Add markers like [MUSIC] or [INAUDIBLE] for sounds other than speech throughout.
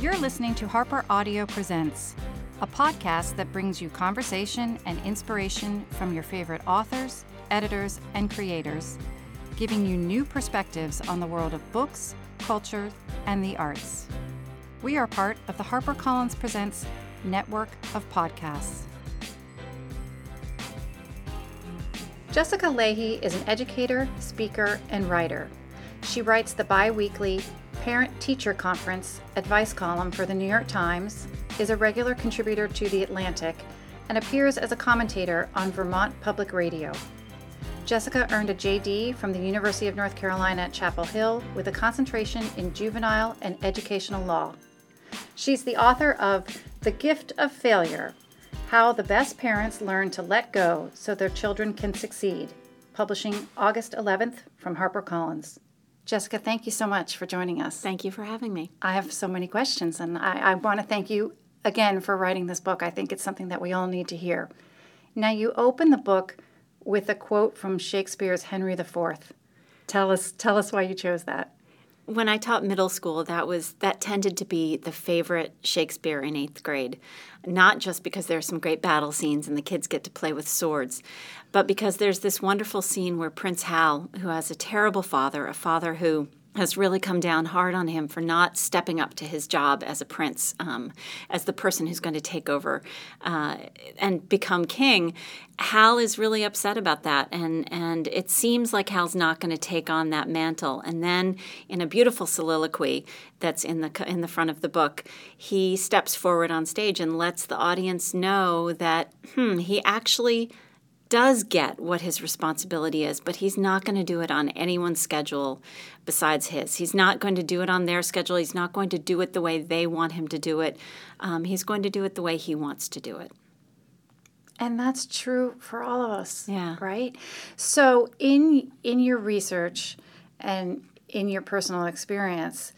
You're listening to Harper Audio Presents, a podcast that brings you conversation and inspiration from your favorite authors, editors, and creators, giving you new perspectives on the world of books, culture, and the arts. We are part of the HarperCollins Presents network of podcasts. Jessica Lahey is an educator, speaker, and writer. She writes the bi weekly Parent Teacher Conference advice column for the New York Times, is a regular contributor to The Atlantic, and appears as a commentator on Vermont Public Radio. Jessica earned a JD from the University of North Carolina at Chapel Hill with a concentration in juvenile and educational law. She's the author of The Gift of Failure How the Best Parents Learn to Let Go So Their Children Can Succeed, publishing August 11th from HarperCollins. Jessica, thank you so much for joining us. Thank you for having me. I have so many questions, and I, I want to thank you again for writing this book. I think it's something that we all need to hear. Now, you open the book with a quote from Shakespeare's Henry IV. Tell us, tell us why you chose that when I taught middle school, that was that tended to be the favorite Shakespeare in eighth grade, not just because there are some great battle scenes and the kids get to play with swords, but because there's this wonderful scene where Prince Hal, who has a terrible father, a father who has really come down hard on him for not stepping up to his job as a prince, um, as the person who's going to take over uh, and become king. Hal is really upset about that, and and it seems like Hal's not going to take on that mantle. And then, in a beautiful soliloquy that's in the in the front of the book, he steps forward on stage and lets the audience know that hmm, he actually does get what his responsibility is, but he's not going to do it on anyone's schedule besides his. He's not going to do it on their schedule. He's not going to do it the way they want him to do it. Um, he's going to do it the way he wants to do it. And that's true for all of us. Yeah. Right? So in in your research and in your personal experience,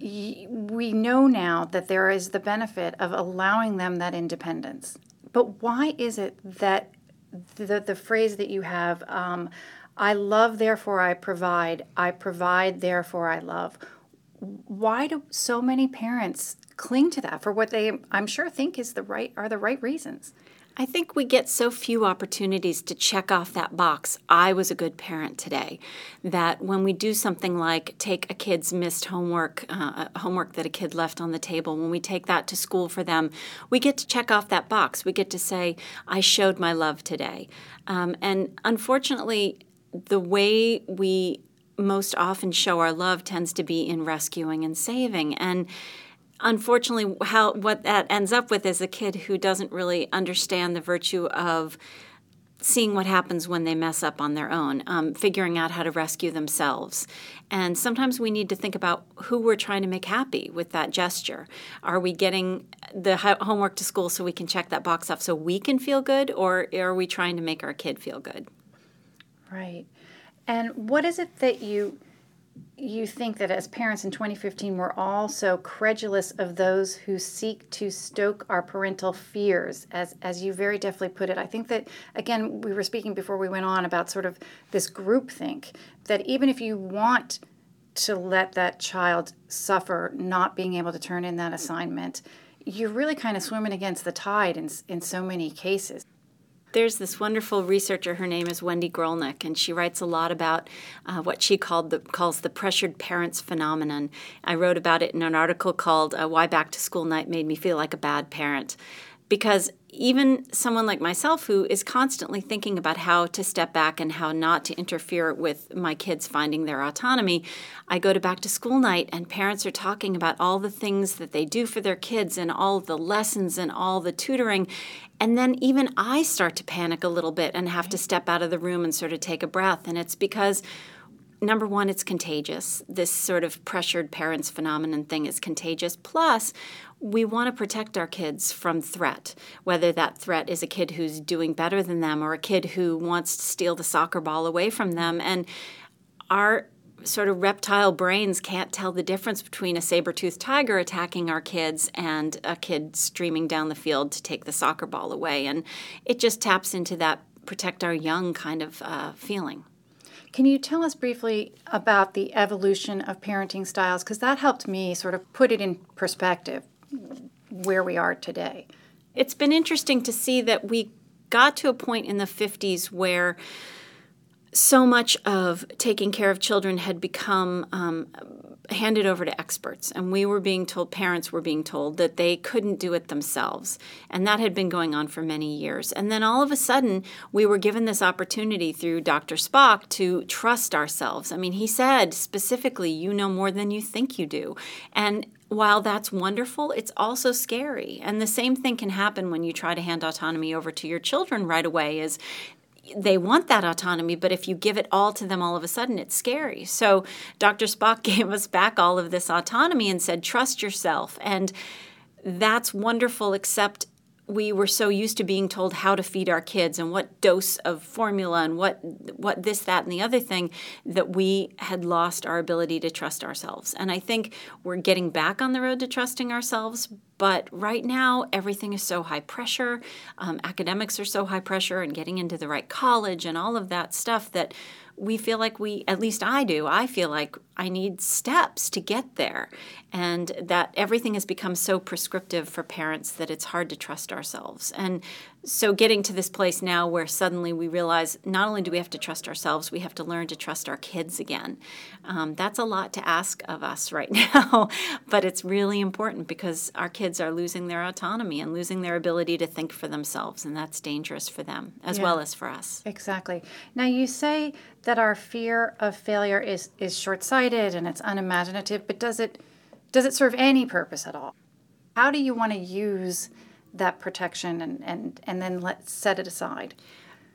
we know now that there is the benefit of allowing them that independence. But why is it that the, the phrase that you have um, I love, therefore I provide, I provide, therefore I love. Why do so many parents cling to that for what they, I'm sure, think is the right are the right reasons? I think we get so few opportunities to check off that box. I was a good parent today. That when we do something like take a kid's missed homework, uh, homework that a kid left on the table, when we take that to school for them, we get to check off that box. We get to say, I showed my love today. Um, and unfortunately, the way we most often show our love tends to be in rescuing and saving. And unfortunately, how what that ends up with is a kid who doesn't really understand the virtue of seeing what happens when they mess up on their own, um, figuring out how to rescue themselves. And sometimes we need to think about who we're trying to make happy with that gesture. Are we getting the homework to school so we can check that box off so we can feel good, or are we trying to make our kid feel good? Right. And what is it that you you think that as parents in 2015 we're all so credulous of those who seek to stoke our parental fears as as you very deftly put it. I think that again we were speaking before we went on about sort of this group think that even if you want to let that child suffer not being able to turn in that assignment you're really kind of swimming against the tide in, in so many cases there's this wonderful researcher. Her name is Wendy Grolnick, and she writes a lot about uh, what she called the, calls the pressured parents phenomenon. I wrote about it in an article called uh, "Why Back to School Night Made Me Feel Like a Bad Parent," because even someone like myself who is constantly thinking about how to step back and how not to interfere with my kids finding their autonomy, I go to back to school night and parents are talking about all the things that they do for their kids and all the lessons and all the tutoring. And then even I start to panic a little bit and have to step out of the room and sort of take a breath. And it's because number one, it's contagious. This sort of pressured parents phenomenon thing is contagious. Plus, we want to protect our kids from threat, whether that threat is a kid who's doing better than them or a kid who wants to steal the soccer ball away from them. And our sort of reptile brains can't tell the difference between a saber-toothed tiger attacking our kids and a kid streaming down the field to take the soccer ball away. And it just taps into that protect our young kind of uh, feeling. Can you tell us briefly about the evolution of parenting styles? Because that helped me sort of put it in perspective where we are today. It's been interesting to see that we got to a point in the 50s where so much of taking care of children had become um, handed over to experts. And we were being told, parents were being told, that they couldn't do it themselves. And that had been going on for many years. And then all of a sudden, we were given this opportunity through Dr. Spock to trust ourselves. I mean, he said specifically, you know more than you think you do. And while that's wonderful, it's also scary. And the same thing can happen when you try to hand autonomy over to your children right away is they want that autonomy, but if you give it all to them all of a sudden, it's scary. So Dr. Spock [LAUGHS] gave us back all of this autonomy and said, trust yourself. And that's wonderful, except we were so used to being told how to feed our kids and what dose of formula and what what this that and the other thing that we had lost our ability to trust ourselves. And i think we're getting back on the road to trusting ourselves but right now everything is so high pressure um, academics are so high pressure and getting into the right college and all of that stuff that we feel like we, at least I do, I feel like I need steps to get there. And that everything has become so prescriptive for parents that it's hard to trust ourselves. And so getting to this place now where suddenly we realize not only do we have to trust ourselves, we have to learn to trust our kids again. Um, that's a lot to ask of us [LAUGHS] right now, but it's really important because our kids are losing their autonomy and losing their ability to think for themselves, and that's dangerous for them as yeah, well as for us. Exactly. Now, you say that our fear of failure is, is short sighted and it's unimaginative, but does it, does it serve any purpose at all? How do you want to use that protection and, and, and then let's set it aside.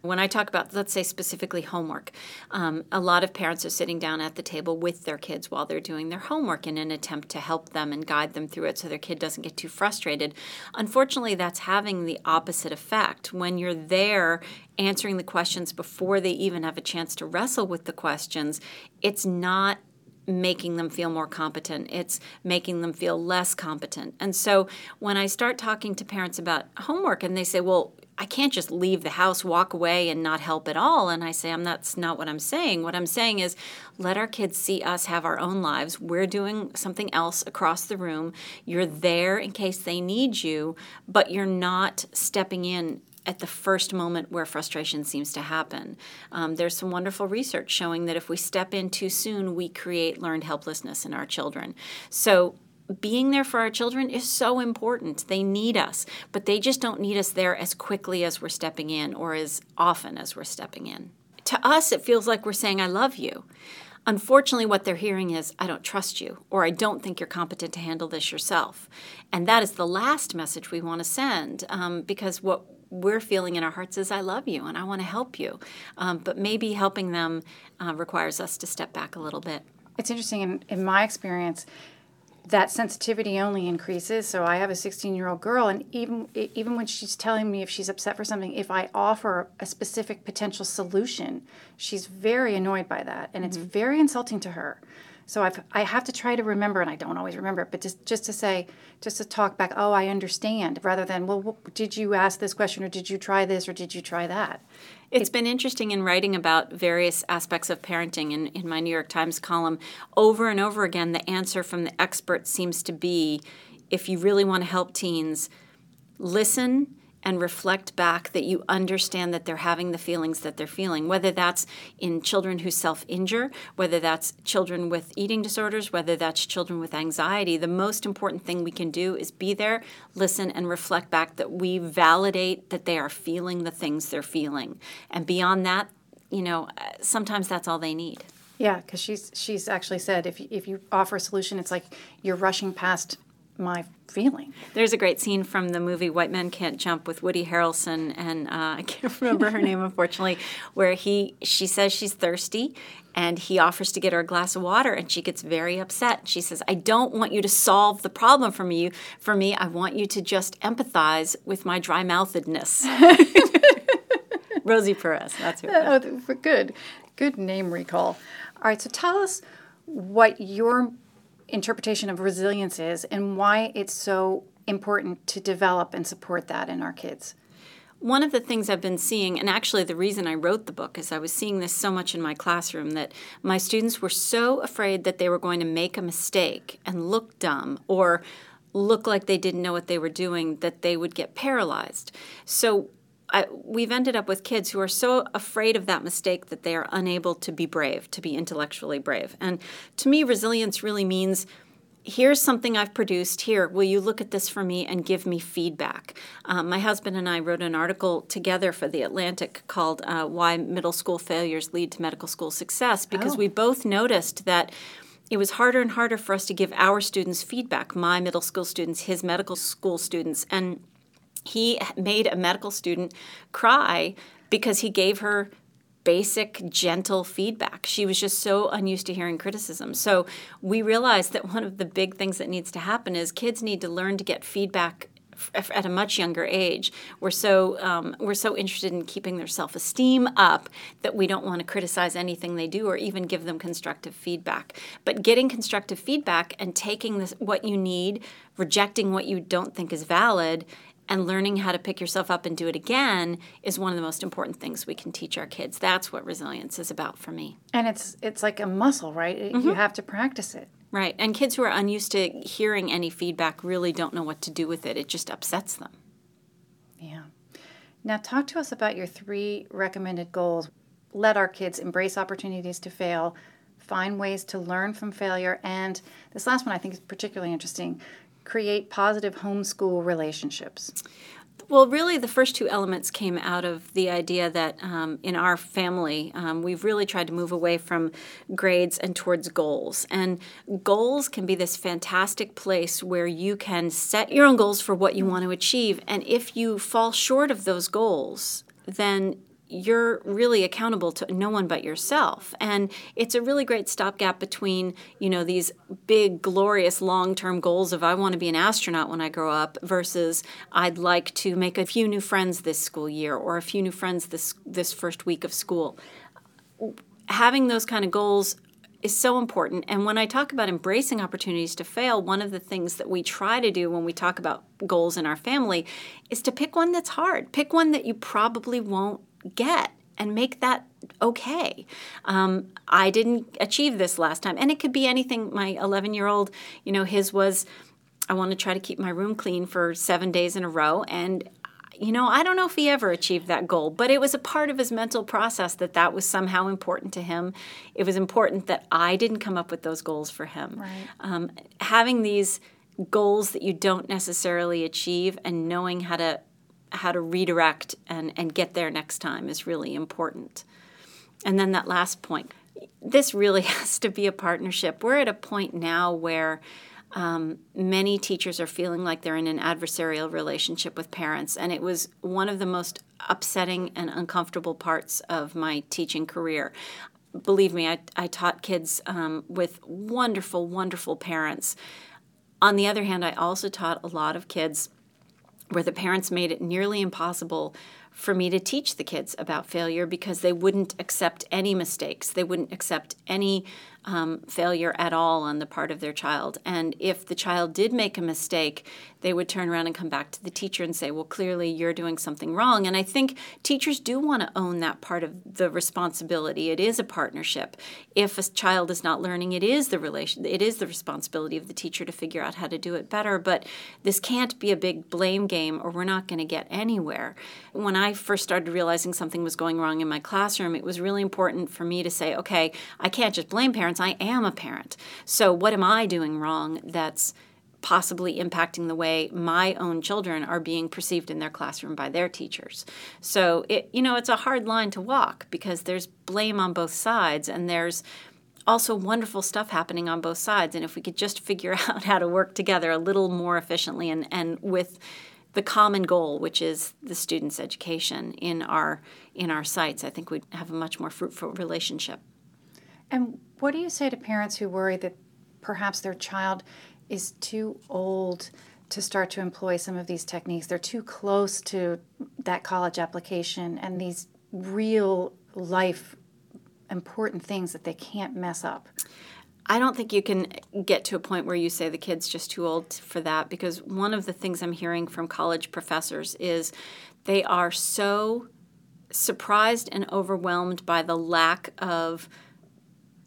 When I talk about, let's say specifically homework, um, a lot of parents are sitting down at the table with their kids while they're doing their homework in an attempt to help them and guide them through it so their kid doesn't get too frustrated. Unfortunately, that's having the opposite effect. When you're there answering the questions before they even have a chance to wrestle with the questions, it's not making them feel more competent. It's making them feel less competent. And so when I start talking to parents about homework and they say, well, I can't just leave the house, walk away, and not help at all. And I say, I'm that's not what I'm saying. What I'm saying is, let our kids see us have our own lives. We're doing something else across the room. You're there in case they need you, but you're not stepping in at the first moment where frustration seems to happen. Um, there's some wonderful research showing that if we step in too soon, we create learned helplessness in our children. So being there for our children is so important. They need us, but they just don't need us there as quickly as we're stepping in or as often as we're stepping in. To us, it feels like we're saying, I love you. Unfortunately, what they're hearing is, I don't trust you, or I don't think you're competent to handle this yourself. And that is the last message we want to send um, because what we're feeling in our hearts is I love you and I want to help you. Um, but maybe helping them uh, requires us to step back a little bit. It's interesting in, in my experience that sensitivity only increases. So I have a 16 year old girl, and even even when she's telling me if she's upset for something, if I offer a specific potential solution, she's very annoyed by that, and mm-hmm. it's very insulting to her. So I've, I have to try to remember, and I don't always remember it, but just, just to say, just to talk back, oh, I understand, rather than, well, did you ask this question, or did you try this, or did you try that? It's been interesting in writing about various aspects of parenting in, in my New York Times column. Over and over again, the answer from the experts seems to be if you really want to help teens, listen and reflect back that you understand that they're having the feelings that they're feeling, whether that's in children who self injure, whether that's children with eating disorders, whether that's children with anxiety. The most important thing we can do is be there, listen, and reflect back that we validate that they are feeling the things they're feeling. And beyond that, you know, sometimes that's all they need. Yeah, because she's she's actually said if if you offer a solution, it's like you're rushing past my feeling. There's a great scene from the movie White Men Can't Jump with Woody Harrelson and uh, [LAUGHS] I can't remember her name unfortunately, where he she says she's thirsty and he offers to get her a glass of water and she gets very upset. She says, "I don't want you to solve the problem for me. For me, I want you to just empathize with my dry mouthedness." [LAUGHS] Rosie Perez, that's who. Oh, good, good name recall. All right, so tell us what your interpretation of resilience is and why it's so important to develop and support that in our kids. one of the things I've been seeing, and actually the reason I wrote the book is I was seeing this so much in my classroom that my students were so afraid that they were going to make a mistake and look dumb or look like they didn't know what they were doing that they would get paralyzed. So I, we've ended up with kids who are so afraid of that mistake that they are unable to be brave, to be intellectually brave. And to me, resilience really means here's something I've produced. Here, will you look at this for me and give me feedback? Um, my husband and I wrote an article together for The Atlantic called uh, Why Middle School Failures Lead to Medical School Success because oh. we both noticed that it was harder and harder for us to give our students feedback, my middle school students, his medical school students. And he made a medical student cry because he gave her basic, gentle feedback. She was just so unused to hearing criticism. So we realized that one of the big things that needs to happen is kids need to learn to get feedback at a much younger age. We're so um, we're so interested in keeping their self esteem up that we don't want to criticize anything they do or even give them constructive feedback. But getting constructive feedback and taking this, what you need, rejecting what you don't think is valid, and learning how to pick yourself up and do it again is one of the most important things we can teach our kids. That's what resilience is about for me. And it's it's like a muscle, right? Mm-hmm. You have to practice it. Right. And kids who are unused to hearing any feedback really don't know what to do with it. It just upsets them. Yeah. Now talk to us about your three recommended goals. Let our kids embrace opportunities to fail, find ways to learn from failure, and this last one I think is particularly interesting create positive homeschool relationships? Well, really, the first two elements came out of the idea that um, in our family, um, we've really tried to move away from grades and towards goals. And goals can be this fantastic place where you can set your own goals for what you want to achieve. And if you fall short of those goals, then you're really accountable to no one but yourself and it's a really great stopgap between you know these big glorious long-term goals of i want to be an astronaut when i grow up versus i'd like to make a few new friends this school year or a few new friends this this first week of school having those kind of goals is so important. And when I talk about embracing opportunities to fail, one of the things that we try to do when we talk about goals in our family is to pick one that's hard. Pick one that you probably won't get and make that okay. Um, I didn't achieve this last time. And it could be anything. My 11 year old, you know, his was, I want to try to keep my room clean for seven days in a row. And, you know, I don't know if he ever achieved that goal, but it was a part of his mental process that that was somehow important to him. It was important that I didn't come up with those goals for him. Right. Um, having these goals that you don't necessarily achieve and knowing how to how to redirect and, and get there next time is really important. And then that last point this really [LAUGHS] has to be a partnership. We're at a point now where um, many teachers are feeling like they're in an adversarial relationship with parents, and it was one of the most upsetting and uncomfortable parts of my teaching career. Believe me, I, I taught kids um, with wonderful, wonderful parents. On the other hand, I also taught a lot of kids where the parents made it nearly impossible for me to teach the kids about failure because they wouldn't accept any mistakes. They wouldn't accept any um, failure at all on the part of their child. And if the child did make a mistake, they would turn around and come back to the teacher and say, Well, clearly you're doing something wrong. And I think teachers do want to own that part of the responsibility. It is a partnership. If a child is not learning, it is the relation it is the responsibility of the teacher to figure out how to do it better. But this can't be a big blame game or we're not going to get anywhere. When I first started realizing something was going wrong in my classroom, it was really important for me to say, okay, I can't just blame parents parents. I am a parent. So, what am I doing wrong that's possibly impacting the way my own children are being perceived in their classroom by their teachers. So it you know it's a hard line to walk because there's blame on both sides and there's also wonderful stuff happening on both sides and if we could just figure [LAUGHS] out how to work together a little more efficiently and, and with the common goal which is the student's education in our in our sights i think we'd have a much more fruitful relationship and what do you say to parents who worry that perhaps their child is too old to start to employ some of these techniques? They're too close to that college application and these real life important things that they can't mess up. I don't think you can get to a point where you say the kid's just too old for that because one of the things I'm hearing from college professors is they are so surprised and overwhelmed by the lack of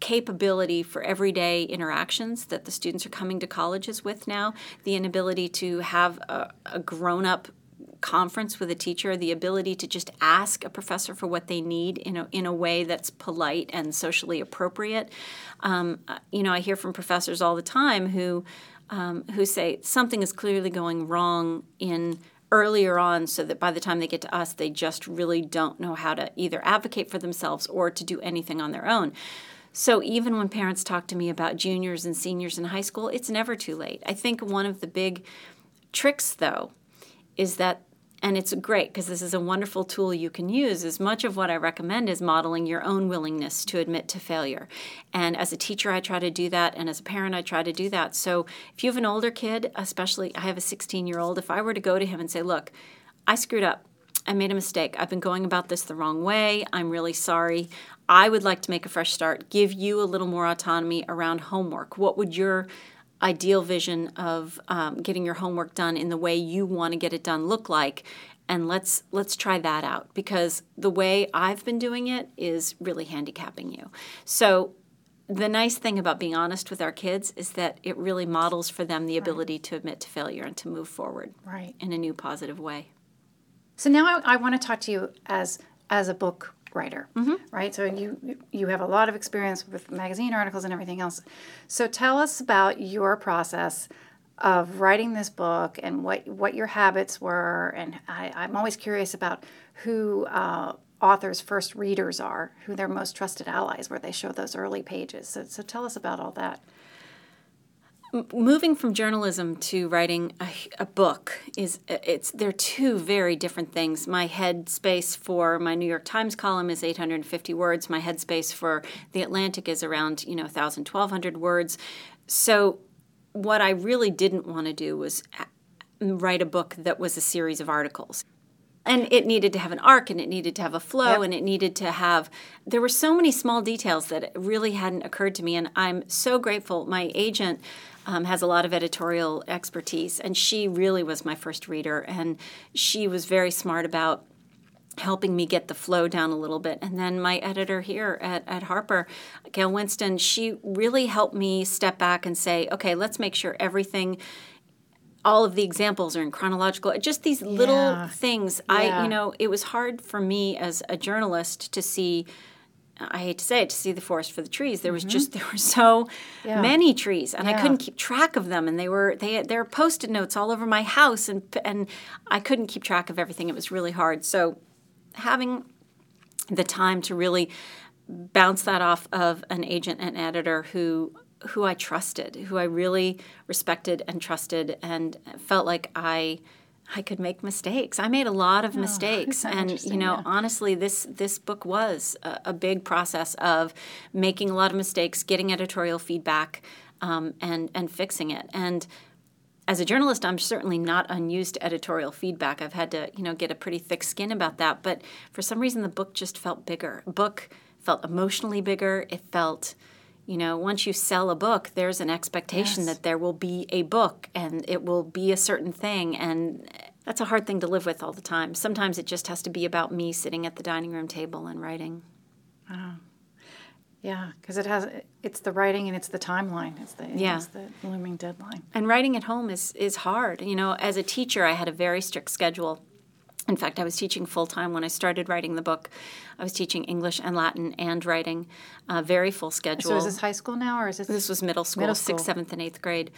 capability for everyday interactions that the students are coming to colleges with now, the inability to have a, a grown up conference with a teacher, the ability to just ask a professor for what they need in a, in a way that's polite and socially appropriate. Um, uh, you know, I hear from professors all the time who um, who say something is clearly going wrong in earlier on so that by the time they get to us they just really don't know how to either advocate for themselves or to do anything on their own so even when parents talk to me about juniors and seniors in high school it's never too late i think one of the big tricks though is that and it's great because this is a wonderful tool you can use as much of what i recommend is modeling your own willingness to admit to failure and as a teacher i try to do that and as a parent i try to do that so if you have an older kid especially i have a 16 year old if i were to go to him and say look i screwed up I made a mistake. I've been going about this the wrong way. I'm really sorry. I would like to make a fresh start, give you a little more autonomy around homework. What would your ideal vision of um, getting your homework done in the way you want to get it done look like and let's let's try that out because the way I've been doing it is really handicapping you. So the nice thing about being honest with our kids is that it really models for them the ability right. to admit to failure and to move forward right. in a new positive way. So now I, I want to talk to you as as a book writer, mm-hmm. right? So you you have a lot of experience with magazine articles and everything else. So tell us about your process of writing this book and what what your habits were. And I, I'm always curious about who uh, authors' first readers are, who their most trusted allies, where they show those early pages. So so tell us about all that moving from journalism to writing a, a, book is it's they're two very different things. My headspace for my new york times column is 850 words. My headspace for the atlantic is around you know 1000 1200 words. So what i really didn't want to do was uh, write a book that was a series of articles and it needed to have an arc and it needed to have a flow yep. and it needed to have there were so many small details that really hadn't occurred to me and i'm so grateful my agent um, has a lot of editorial expertise, and she really was my first reader, and she was very smart about helping me get the flow down a little bit. And then my editor here at, at Harper, Gail Winston, she really helped me step back and say, okay, let's make sure everything all of the examples are in chronological just these little yeah. things yeah. i you know it was hard for me as a journalist to see I hate to say it, to see the forest for the trees. There was mm-hmm. just [LAUGHS] there were so yeah. many trees, and. I couldn't keep track of them. And they were they there were post-it notes all over my house, and and I couldn't keep track of everything. It was really hard. So having the time to really bounce that off of an agent and editor who who I trusted, who I really respected and trusted, and felt like I I could make mistakes. I made a lot of oh, [LAUGHS] mistakes, and you know, yeah. honestly, this this book was a, a, big process of making a lot of mistakes, getting editorial feedback, um, and and fixing it. And as a journalist, I'm certainly not unused to editorial feedback. I've had to you know get a pretty thick skin about that. But for some reason, the book just felt bigger. Book felt emotionally bigger. It felt you know once you sell a book there's an expectation yes. that there will be a book and it will be a certain thing. And that's a hard thing to live with all the time. Sometimes it just has to be about me sitting at the dining room table and writing. Oh. yeah because it has it's the writing and it's the timeline. It's the yeah. it's the looming deadline. And writing at home is is hard. You know as a teacher i had a very strict schedule in fact, I was teaching full time when I started writing the book. I was teaching English and Latin and writing, a very full schedule. So is this high school now, or is this? This was middle school, middle school. sixth, seventh, and eighth grade.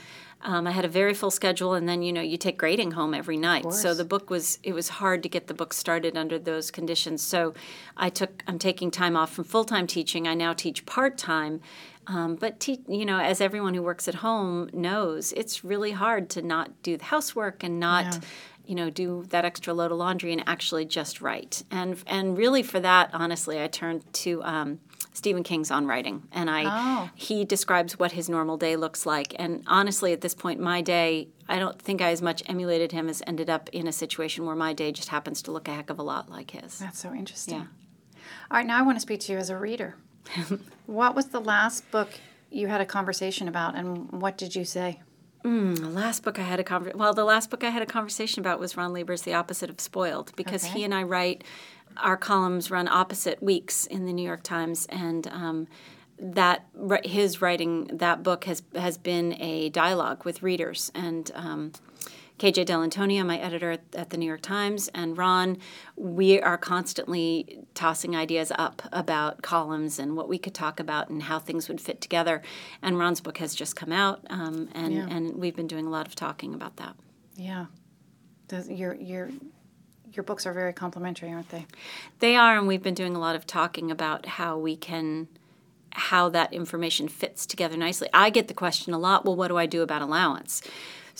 Um, I had a very full schedule, and then you know you take grading home every night. So the book was it was hard to get the book started under those conditions. So I took I'm taking time off from full time teaching. I now teach part time. Um, but te- you know, as everyone who works at home knows, it's really hard to not do the housework and not yeah you know do that extra load of laundry and actually just write and and really for that honestly i turned to um, stephen king's on writing and i oh. he describes what his normal day looks like and honestly at this point my day i don't think i as much emulated him as ended up in a situation where my day just happens to look a heck of a lot like his that's so interesting yeah. all right now i want to speak to you as a reader [LAUGHS] what was the last book you had a conversation about, and what did you say? Mm, the last book I had a conver- well, the last book I had a conversation about was Ron Lieber's The Opposite of Spoiled because Okay. he and I write our columns run opposite weeks in the New York Times, and um, that his writing that book has has been a dialogue with readers and. Um, KJ Dell'Antonia, my editor at, at the New York Times, and Ron, we are constantly tossing ideas up about columns and what we could talk about and how things would fit together. And Ron's book has just come out, um, and, Yeah. and we've been doing a lot of talking about that. Yeah. Does, your your your books are very complementary, aren't they? They are, and we've been doing a lot of talking about how we can, how that information fits together nicely. I get the question a lot. Well, what do I do about allowance?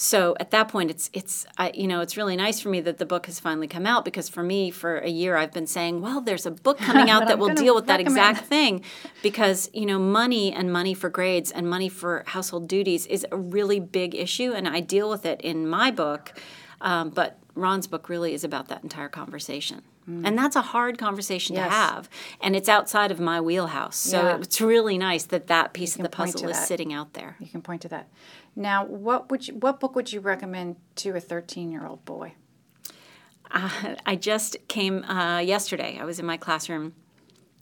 So at that point, it's it's I, you know it's really nice for me that the book has finally come out because for me for a year I've been saying, well, there's a book coming [LAUGHS] out that will deal with that exact thing, because you know money and money for grades and money for household duties is a really big issue, and I deal with it in my book. Um, but Ron's book really is about that entire conversation. And that's a hard conversation Mm. Yes. to have. And it's outside of my wheelhouse. So Yeah. it's really nice that that piece of the puzzle is sitting out there. You can point to that. Now, what would you, what book would you recommend to a 13 year old boy? I just came uh, yesterday. I was in my classroom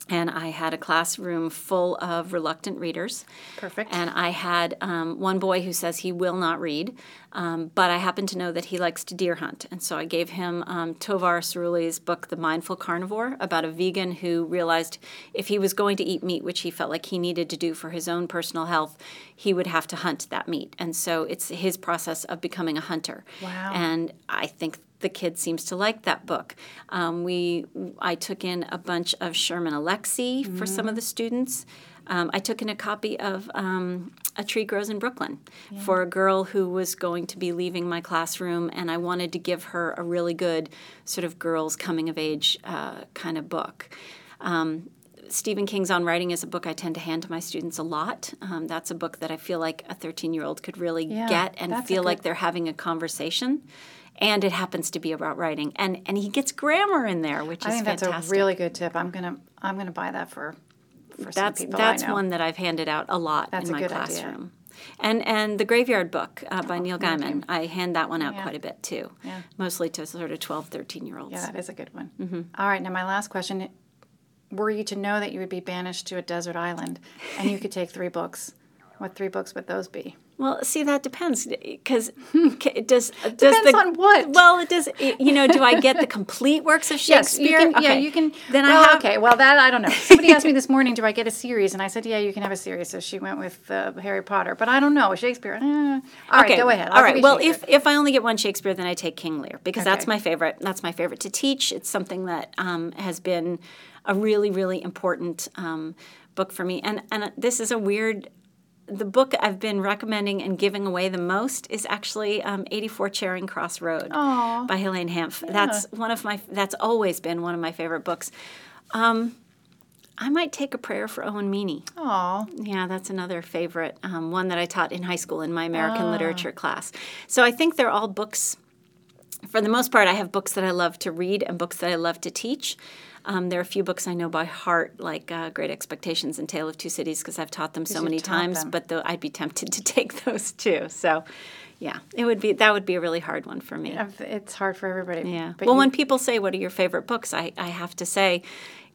and I had a classroom full of reluctant readers. Perfect. And I had um, one boy who says he will not read, um, but I happen to know that he likes to deer hunt. And so I gave him um, Tovar Cerulli's book, The Mindful Carnivore, about a vegan who realized if he was going to eat meat, which he felt like he needed to do for his own personal health, he would have to hunt that meat. And so it's his process of becoming a hunter. Wow. And I think the kid seems to like that book. Um, we, I took in a bunch of Sherman Alexie for some of the students. Um, I took in a copy of um, A Tree Grows in Brooklyn for a girl who was going to be leaving my classroom, and I wanted to give her a really good sort of girls coming of age uh, kind of book. Um, Stephen King's On Writing is a book I tend to hand to my students a lot. Um, that's a book that I feel like a 13 year old could really Yeah, get and feel like they're having a conversation. And it happens to be about writing, and and he gets grammar in there, which is I think fantastic. that's a really good tip. I'm gonna I'm gonna buy that for for some that's people that's one that I've handed out a lot That's in my good idea. classroom. And and the Graveyard Book uh, by Neil Gaiman, I hand that one out Yeah. quite a bit too. Yeah. Mostly to sort of 12, 13 year olds. Yeah, that is a good one. Mm-hmm. All right, now my last question: Were you to know that you would be banished to a desert island, and you could take three books, what three books would those be? Well, see, that depends because does does Depends the on what. well, it does. You know, do I get the complete works of [LAUGHS] Yes, you Shakespeare? can. Yeah, you can. Then well, I have okay. Well, that I don't know. Somebody asked me this morning, "Do I get a series?" And I said, "Yeah, you can have a series." So she went with uh, Harry Potter, but I don't know Shakespeare. Eh. All right, okay, go ahead. I'll All right. Well, if if I only get one Shakespeare, then I take King Lear because that's my favorite. That's my favorite to teach. It's something that um, has been a really really important um, book for me. And and this is a weird. The book I've been recommending and giving away the most is actually um, 84 Charing Cross Road Aw. by Helene Hanff. That's one of my. That's always been one of my favorite books. Um, I might take a prayer for Owen Meany. Aw, Yeah, that's another favorite um, one that I taught in high school in my Ah. American literature class. So I think they're all books. For the most part, I have books that I love to read and books that I love to teach. Um, there are a few books I know by heart, like uh, Great Expectations and Tale of Two Cities, because I've taught them so many times. them. But though I'd be tempted [LAUGHS] to take those too. So, yeah, it would be that would be a really hard one for me. it's hard for everybody. Yeah. Well, you- when people say, "What are your favorite books?" I, I have to say,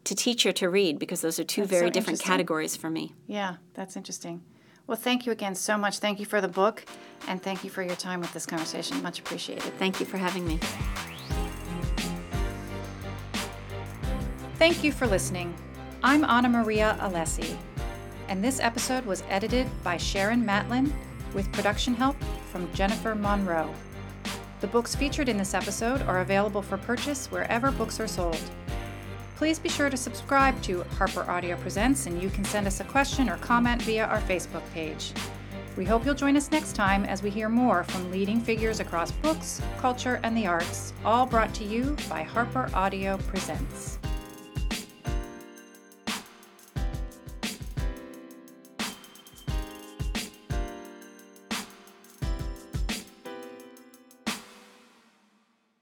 to teach or to read, because those are two very so different categories for me. yeah, that's interesting. Well, thank you again so much. Thank you for the book, and thank you for your time with this conversation. Much appreciated. Thank you for having me. Thank you for listening. I'm Anna Maria Alessi, and this episode was edited by Sharon Matlin with production help from Jennifer Monroe. The books featured in this episode are available for purchase wherever books are sold. Please be sure to subscribe to Harper Audio Presents, and you can send us a question or comment via our Facebook page. We hope you'll join us next time as we hear more from leading figures across books, culture, and the arts, all brought to you by Harper Audio Presents.